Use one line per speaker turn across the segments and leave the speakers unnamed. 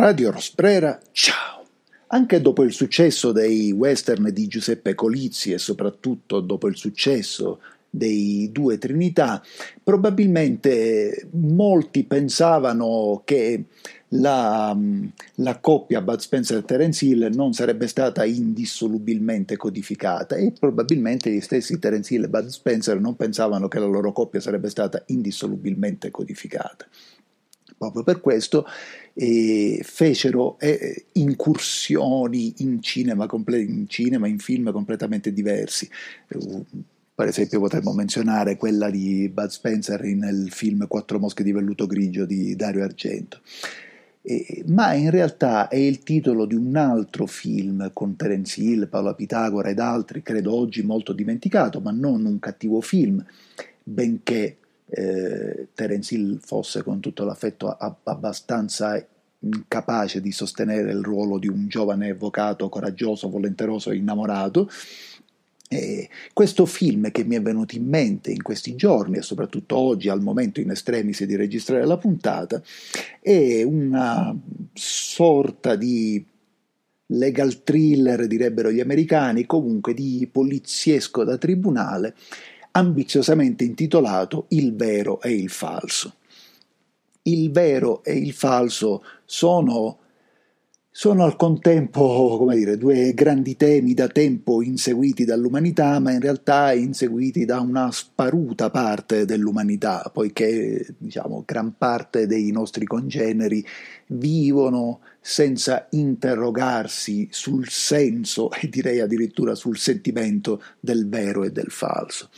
Radio Rosbrera, ciao! Anche dopo il successo dei western di Giuseppe Colizzi e soprattutto dopo il successo dei due Trinità, probabilmente molti pensavano che la, la, coppia Bud Spencer e Terence Hill non sarebbe stata indissolubilmente codificata e probabilmente gli stessi Terence Hill e Bud Spencer non pensavano che la loro coppia sarebbe stata indissolubilmente codificata. Proprio per questo eh, fecero eh, incursioni in cinema, comple- in cinema, in film completamente diversi. Uh, per esempio potremmo menzionare quella di Bud Spencer nel film Quattro mosche di velluto grigio di Dario Argento. Eh, ma in realtà è il titolo di un altro film con Terence Hill, Paola Pitagora ed altri, credo oggi molto dimenticato, ma non un cattivo film, benché eh, Terence Hill fosse con tutto l'affetto abbastanza incapace di sostenere il ruolo di un giovane avvocato coraggioso, volenteroso e innamorato. E questo film che mi è venuto in mente in questi giorni e soprattutto oggi al momento in estremis di registrare la puntata è una sorta di legal thriller direbbero gli americani comunque di poliziesco da tribunale ambiziosamente intitolato Il vero e il falso. Il vero e il falso sono, sono al contempo dire, due grandi temi da tempo inseguiti dall'umanità, ma in realtà inseguiti da una sparuta parte dell'umanità, poiché diciamo, gran parte dei nostri congeneri vivono senza interrogarsi sul senso e direi addirittura sul sentimento del vero e del falso.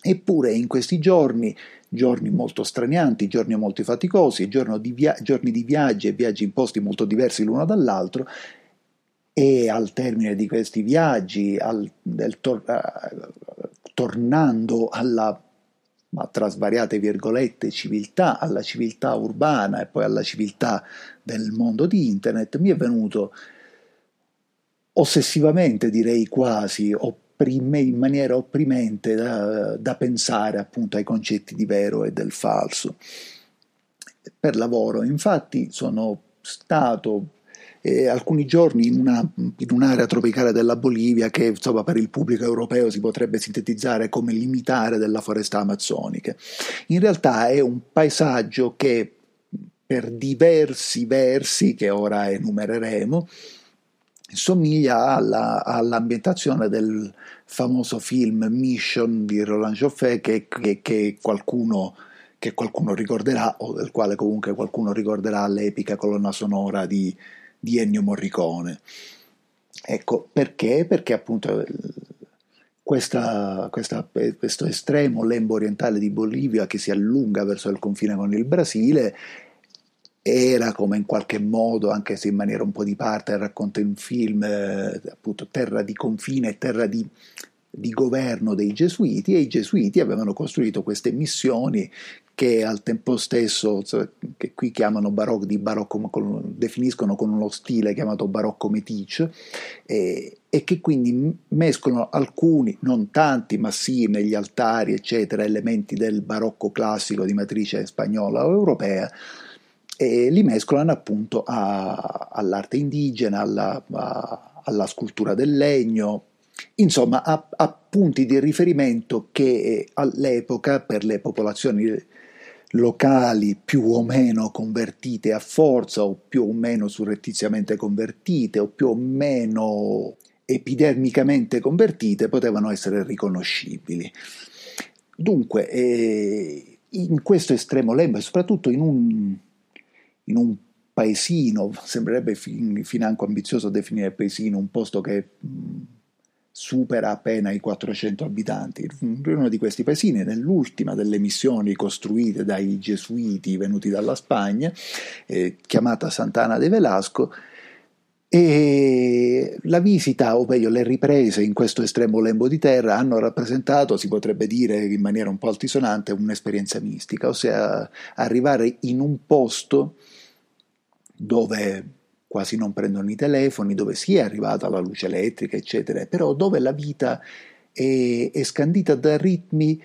Eppure in questi giorni, giorni molto stranianti, giorni molto faticosi, giorni di, via- giorni di viaggi e viaggi in posti molto diversi l'uno dall'altro, e al termine di questi viaggi, al, tor- uh, tornando alla ma tra svariate virgolette, civiltà, alla civiltà urbana e poi alla civiltà del mondo di internet, mi è venuto ossessivamente, direi quasi, opprime, in maniera opprimente da, da pensare appunto ai concetti di vero e del falso. Per lavoro, infatti, sono stato eh, alcuni giorni in, una, in, un'area tropicale della Bolivia che insomma, per il pubblico europeo si potrebbe sintetizzare come limitare della foresta amazzonica. In realtà è un paesaggio che per diversi versi che ora enumereremo somiglia alla, all'ambientazione del famoso film Mission di Roland Joffé che, che, che, qualcuno, che, qualcuno, ricorderà o del quale comunque qualcuno ricorderà l'epica colonna sonora di, di Ennio Morricone. Ecco, perché? Perché appunto questa, questa, questo estremo lembo orientale di Bolivia che si allunga verso il confine con il Brasile era come in qualche modo, anche se in maniera un po' di parte, racconta in film, eh, appunto terra di confine, terra di, di governo dei gesuiti e i gesuiti avevano costruito queste missioni che al tempo stesso, che qui chiamano barocco, di barocco, con, definiscono con uno stile chiamato barocco meticcio, e, e, che quindi mescolano alcuni, non tanti, ma sì, negli altari, eccetera, elementi del barocco classico di matrice spagnola o europea, e li mescolano appunto a, all'arte indigena, alla, a, alla, scultura del legno, insomma a, a, punti di riferimento che all'epoca per le popolazioni locali più o meno convertite a forza o più o meno surrettiziamente convertite o più o meno epidermicamente convertite potevano essere riconoscibili. Dunque, eh, in questo estremo lembo e soprattutto in un in un paesino, sembrerebbe fin, financo ambizioso definire paesino, un posto che mh, supera appena i 400 abitanti. Uno di questi paesini, nell'ultima delle missioni costruite dai gesuiti venuti dalla Spagna, eh, chiamata Sant'Ana de Velasco, e la visita, o meglio le riprese in questo estremo lembo di terra hanno rappresentato, si potrebbe dire in maniera un po' altisonante, un'esperienza mistica, ossia arrivare in un posto dove quasi non prendono i telefoni, dove si è arrivata la luce elettrica, eccetera, però dove la vita è, è scandita da ritmi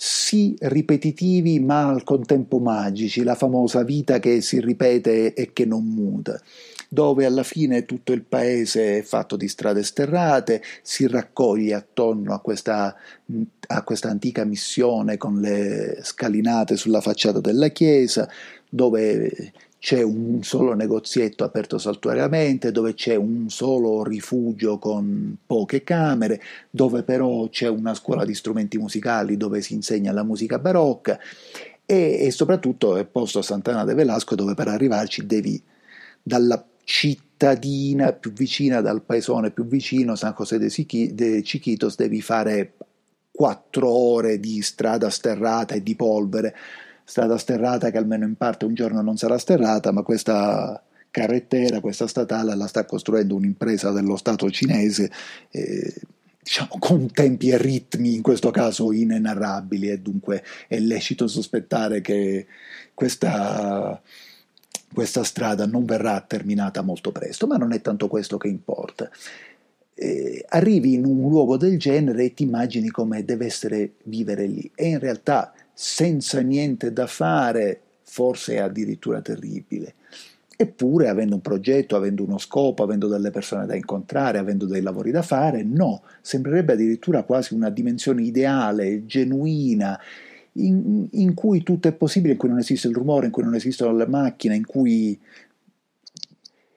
sì ripetitivi ma al contempo magici, la famosa vita che si ripete e che non muta dove alla fine tutto il paese è fatto di strade sterrate, si raccoglie attorno a questa, a questa antica missione con le scalinate sulla facciata della chiesa, dove c'è un solo negozietto aperto saltuariamente, dove c'è un solo rifugio con poche camere, dove però c'è una scuola di strumenti musicali dove si insegna la musica barocca e, e soprattutto è posto a Sant'Anna de Velasco dove per arrivarci devi dalla cittadina più vicina, dal paesone più vicino, San José de Chiquitos, devi fare quattro ore di strada sterrata e di polvere. Strada sterrata che almeno in parte un giorno non sarà sterrata, ma questa carrettera, questa statale, la sta costruendo un'impresa dello Stato cinese. Eh, diciamo, con tempi e ritmi in questo caso inenarrabili e dunque è lecito sospettare che questa questa strada non verrà terminata molto presto, ma non è tanto questo che importa. Eh, arrivi in un luogo del genere e ti immagini come deve essere vivere lì e in realtà senza niente da fare forse è addirittura terribile. Eppure, avendo un progetto, avendo uno scopo, avendo delle persone da incontrare, avendo dei lavori da fare, no, sembrerebbe addirittura quasi una dimensione ideale, genuina, in, in, cui tutto è possibile, in cui non esiste il rumore, in cui non esistono le macchine, in cui,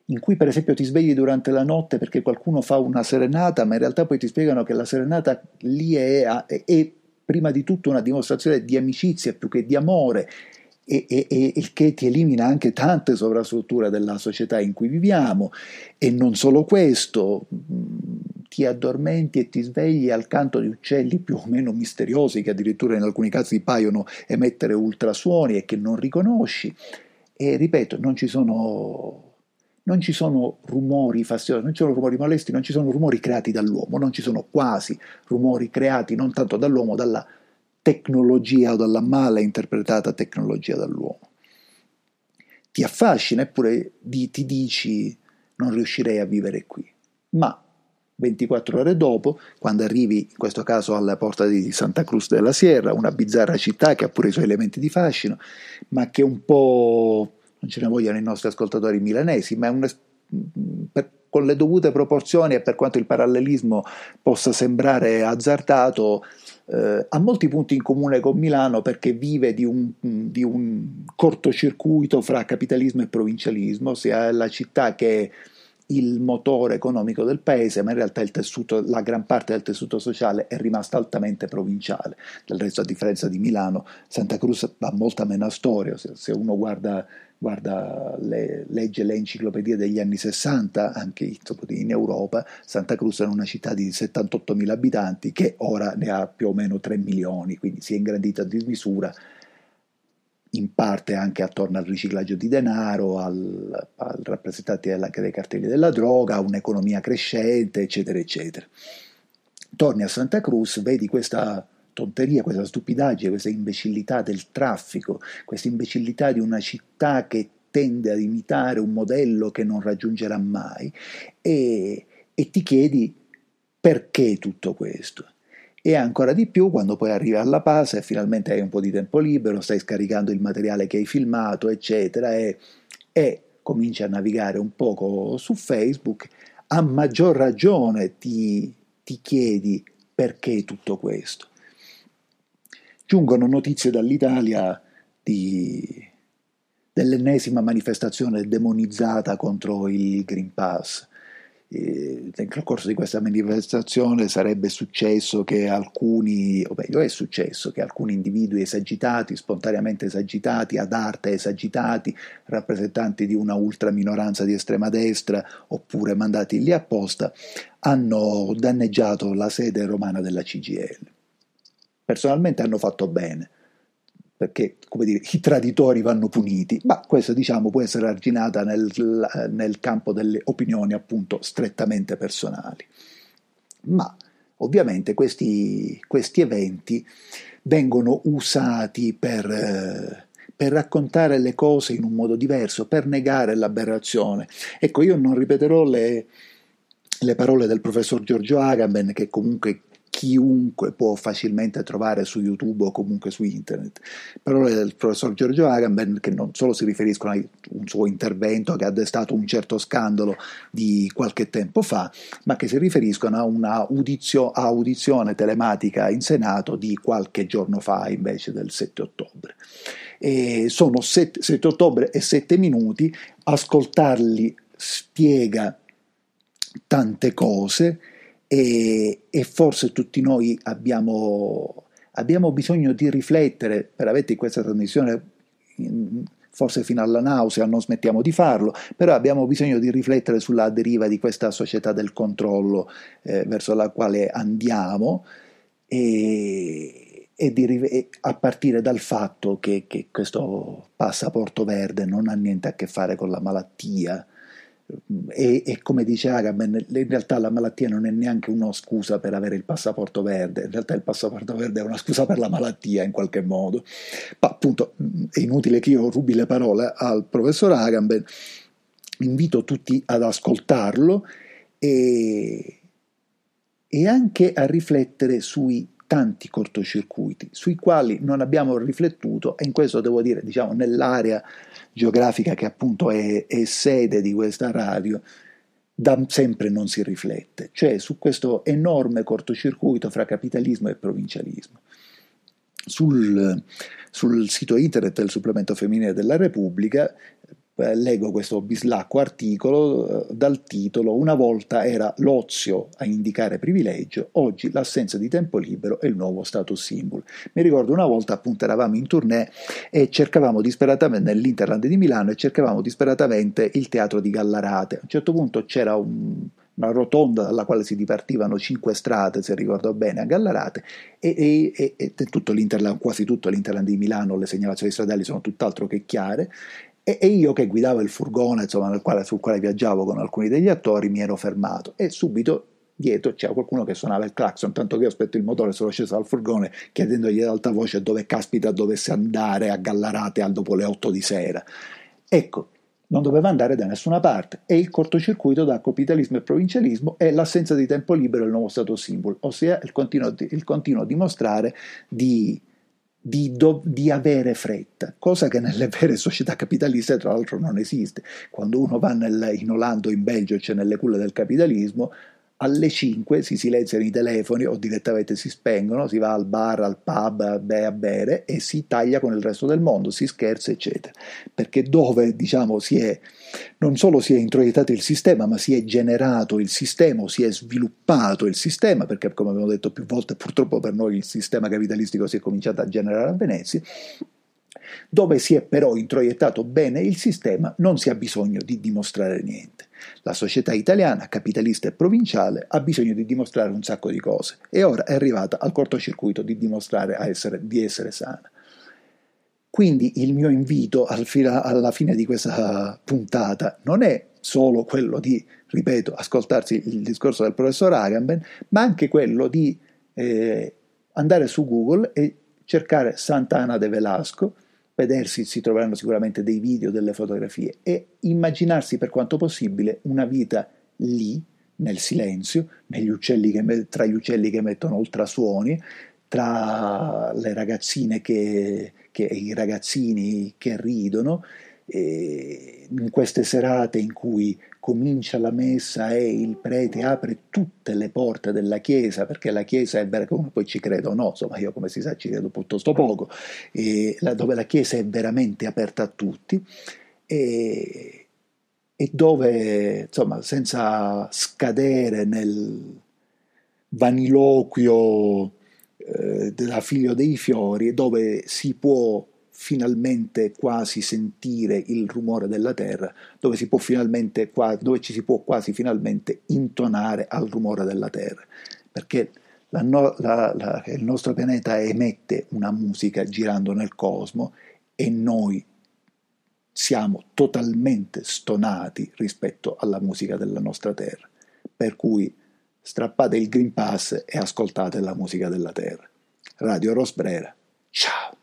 in cui per esempio ti svegli durante la notte perché qualcuno fa una serenata, ma in realtà poi ti spiegano che la serenata lì è, è, è prima di tutto una dimostrazione di amicizia più che di amore e, e, e, il che ti elimina anche tante sovrastrutture della società in cui viviamo e non solo questo ti addormenti e ti svegli al canto di uccelli più o meno misteriosi che addirittura in alcuni casi paiono emettere ultrasuoni e che non riconosci. E ripeto, non ci sono, non ci sono rumori fastidiosi, non ci sono rumori molesti, non ci sono rumori creati dall'uomo, non ci sono quasi rumori creati non tanto dall'uomo, dalla tecnologia o dalla male interpretata tecnologia dall'uomo. Ti affascina eppure ti dici non riuscirei a vivere qui. Ma 24 ore dopo, quando arrivi in questo caso alla porta di Santa Cruz della Sierra, una bizzarra città che ha pure i suoi elementi di fascino, ma che un po' non ce ne vogliono i nostri ascoltatori milanesi, ma è un, per, con le dovute proporzioni e per quanto il parallelismo possa sembrare azzardato, eh, ha molti punti in comune con Milano perché vive di un, di un cortocircuito fra capitalismo e provincialismo, ossia è la città che il motore economico del paese, ma in realtà tessuto, la gran parte del tessuto sociale è rimasta altamente provinciale. Del resto, a differenza di Milano, Santa Cruz ha molta meno storia. Se, se uno guarda, guarda le, legge le enciclopedie degli anni 60, anche in Europa, Santa Cruz è una città di 78.000 abitanti che ora ne ha più o meno 3 milioni, quindi si è ingrandita a dismisura in parte anche attorno al riciclaggio di denaro, al, al rappresentanti della, dei cartelli della droga, un'economia crescente, eccetera, eccetera. Torni a Santa Cruz, vedi questa tonteria, questa stupidaggine, questa imbecillità del traffico, questa imbecillità di una città che tende ad imitare un modello che non raggiungerà mai e, e ti chiedi perché tutto questo e ancora di più quando poi arrivi alla base e finalmente hai un po' di tempo libero, stai scaricando il materiale che hai filmato, eccetera, e, e cominci a navigare un poco su Facebook, a maggior ragione ti, ti chiedi perché tutto questo. Giungono notizie dall'Italia di, dell'ennesima manifestazione demonizzata contro il Green Pass nel corso di questa manifestazione sarebbe successo che alcuni, o meglio è successo che alcuni individui esagitati, spontaneamente esagitati, ad arte esagitati, rappresentanti di una ultra minoranza di estrema destra oppure mandati lì apposta, hanno danneggiato la sede romana della CGL. Personalmente hanno fatto bene perché come dire, i traditori vanno puniti, ma questo diciamo può essere arginata nel, nel campo delle opinioni appunto strettamente personali. Ma ovviamente questi, questi eventi vengono usati per, eh, per raccontare le cose in un modo diverso, per negare l'aberrazione. Ecco, io non ripeterò le, le parole del professor Giorgio Agamben, che comunque chiunque può facilmente trovare su YouTube o comunque su internet. Parole del professor Giorgio Agamben che non solo si riferiscono a un suo intervento che ha destato un certo scandalo di qualche tempo fa, ma che si riferiscono a una udizio, audizione telematica in Senato di qualche giorno fa invece del 7 ottobre. E sono 7, 7 ottobre e 7 minuti, ascoltarli spiega tante cose e, e forse tutti noi abbiamo, abbiamo, bisogno di riflettere, per avete questa trasmissione forse fino alla nausea, non smettiamo di farlo, però abbiamo bisogno di riflettere sulla deriva di questa società del controllo eh, verso la quale andiamo e, e di, a partire dal fatto che, che questo passaporto verde non ha niente a che fare con la malattia, e, e, come dice Agamben, in realtà la malattia non è neanche una scusa per avere il passaporto verde, in realtà il passaporto verde è una scusa per la malattia in qualche modo. Ma appunto è inutile che io rubi le parole al professor Agamben, invito tutti ad ascoltarlo e, e anche a riflettere sui tanti cortocircuiti sui quali non abbiamo riflettuto e in questo devo dire, diciamo, nell'area geografica che appunto è, è sede di questa radio, da sempre non si riflette, cioè su questo enorme cortocircuito fra capitalismo e provincialismo. Sul, sul sito internet del supplemento femminile della Repubblica eh, leggo questo bislacco articolo eh, dal titolo Una volta era l'ozio a indicare privilegio, oggi l'assenza di tempo libero è il nuovo status symbol. Mi ricordo una volta appunto eravamo in tournée e cercavamo disperatamente nell'Interland di Milano e cercavamo disperatamente il teatro di Gallarate. A un certo punto c'era un, una rotonda dalla quale si dipartivano cinque strade, se ricordo bene, a Gallarate, e, e, e tutto quasi tutto l'Interland di Milano, le segnalazioni stradali sono tutt'altro che chiare, e, e io che guidavo il furgone insomma, quale, sul quale viaggiavo con alcuni degli attori mi ero fermato e subito dietro c'era qualcuno che suonava il clacson, tanto che io aspetto il motore, sono sceso dal furgone chiedendogli ad alta voce dove caspita dovesse andare a Gallarate al dopo le 8 di sera. Ecco, non doveva andare da nessuna parte e il cortocircuito da capitalismo e provincialismo è l'assenza di tempo libero il nuovo stato simbolo, ossia il continuo, il continuo dimostrare di di, do, di, avere fretta, cosa che nelle vere società capitaliste tra l'altro non esiste. Quando uno va nel, in Olanda o in Belgio, cioè nelle culle del capitalismo, alle 5 si silenziano i telefoni o direttamente si spengono, si va al bar, al pub a bere e si taglia con il resto del mondo, si scherza, eccetera. Perché dove diciamo si è non solo si è introiettato il sistema, ma si è generato il sistema, si è sviluppato il sistema, perché come abbiamo detto più volte, purtroppo per noi il sistema capitalistico si è cominciato a generare a Venezia. Dove si è però introiettato bene il sistema, non si ha bisogno di dimostrare niente. La società italiana, capitalista e provinciale, ha bisogno di dimostrare un sacco di cose e ora è arrivata al cortocircuito di dimostrare essere, di essere sana. Quindi il mio invito al fila, alla fine di questa puntata non è solo quello di, ripeto, ascoltarsi il discorso del professor Agamben, ma anche quello di eh, andare su Google e cercare Sant'Ana de Velasco, vedersi, si troveranno sicuramente dei video, delle fotografie e immaginarsi per quanto possibile una vita lì, nel silenzio, che, tra gli uccelli che mettono ultrasuoni, tra le ragazzine che, che i ragazzini che ridono, in queste serate in cui comincia la messa e il prete apre tutte le porte della chiesa, perché la chiesa è vera, come poi ci credo o no, insomma io come si sa ci credo piuttosto poco, dove la chiesa è veramente aperta a tutti e, e dove, insomma, senza scadere nel vaniloquio eh, della Figlio dei Fiori, dove si può finalmente quasi sentire il rumore della terra, dove, si può finalmente, dove ci si può quasi finalmente intonare al rumore della terra, perché la, la, la, il nostro pianeta emette una musica girando nel cosmo e noi siamo totalmente stonati rispetto alla musica della nostra terra, per cui strappate il Green Pass e ascoltate la musica della terra. Radio Rosbrera. Ciao!